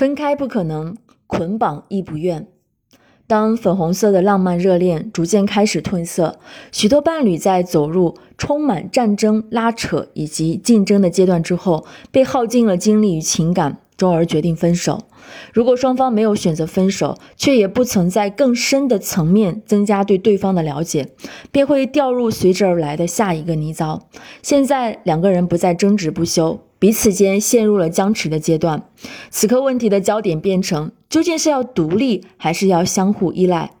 分开不可能，捆绑亦不愿。当粉红色的浪漫热恋逐渐开始褪色，许多伴侣在走入充满战争、拉扯以及竞争的阶段之后，被耗尽了精力与情感，终而决定分手。如果双方没有选择分手，却也不曾在更深的层面增加对对方的了解，便会掉入随之而来的下一个泥沼。现在两个人不再争执不休。彼此间陷入了僵持的阶段，此刻问题的焦点变成：究竟是要独立，还是要相互依赖？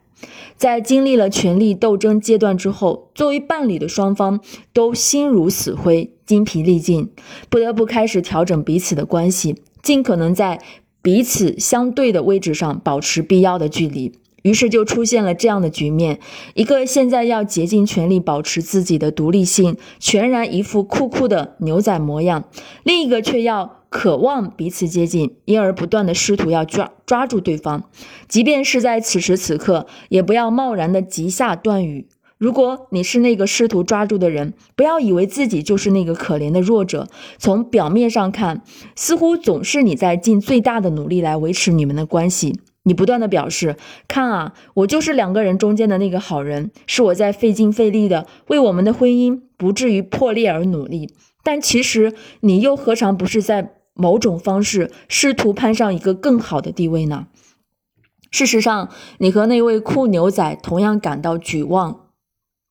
在经历了权力斗争阶段之后，作为伴侣的双方都心如死灰、精疲力尽，不得不开始调整彼此的关系，尽可能在彼此相对的位置上保持必要的距离。于是就出现了这样的局面：一个现在要竭尽全力保持自己的独立性，全然一副酷酷的牛仔模样；另一个却要渴望彼此接近，因而不断的试图要抓抓住对方。即便是在此时此刻，也不要贸然的急下断语。如果你是那个试图抓住的人，不要以为自己就是那个可怜的弱者。从表面上看，似乎总是你在尽最大的努力来维持你们的关系。你不断的表示，看啊，我就是两个人中间的那个好人，是我在费劲费力的为我们的婚姻不至于破裂而努力。但其实你又何尝不是在某种方式试图攀上一个更好的地位呢？事实上，你和那位酷牛仔同样感到绝望、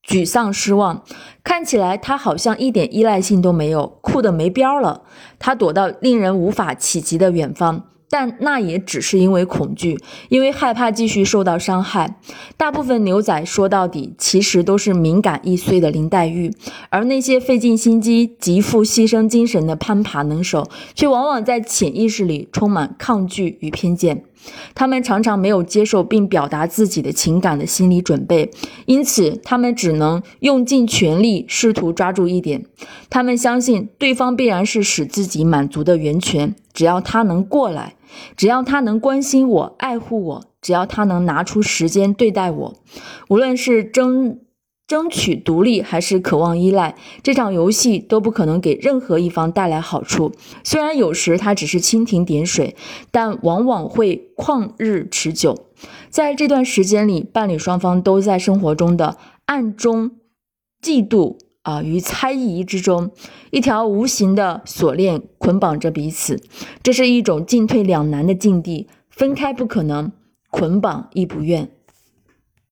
沮丧、失望。看起来他好像一点依赖性都没有，酷的没边儿了。他躲到令人无法企及的远方。但那也只是因为恐惧，因为害怕继续受到伤害。大部分牛仔说到底，其实都是敏感易碎的林黛玉，而那些费尽心机、极富牺牲精神的攀爬能手，却往往在潜意识里充满抗拒与偏见。他们常常没有接受并表达自己的情感的心理准备，因此他们只能用尽全力试图抓住一点。他们相信对方必然是使自己满足的源泉，只要他能过来。只要他能关心我、爱护我，只要他能拿出时间对待我，无论是争争取独立还是渴望依赖，这场游戏都不可能给任何一方带来好处。虽然有时它只是蜻蜓点水，但往往会旷日持久。在这段时间里，伴侣双方都在生活中的暗中嫉妒。啊，于猜疑之中，一条无形的锁链捆绑着彼此，这是一种进退两难的境地，分开不可能，捆绑亦不愿。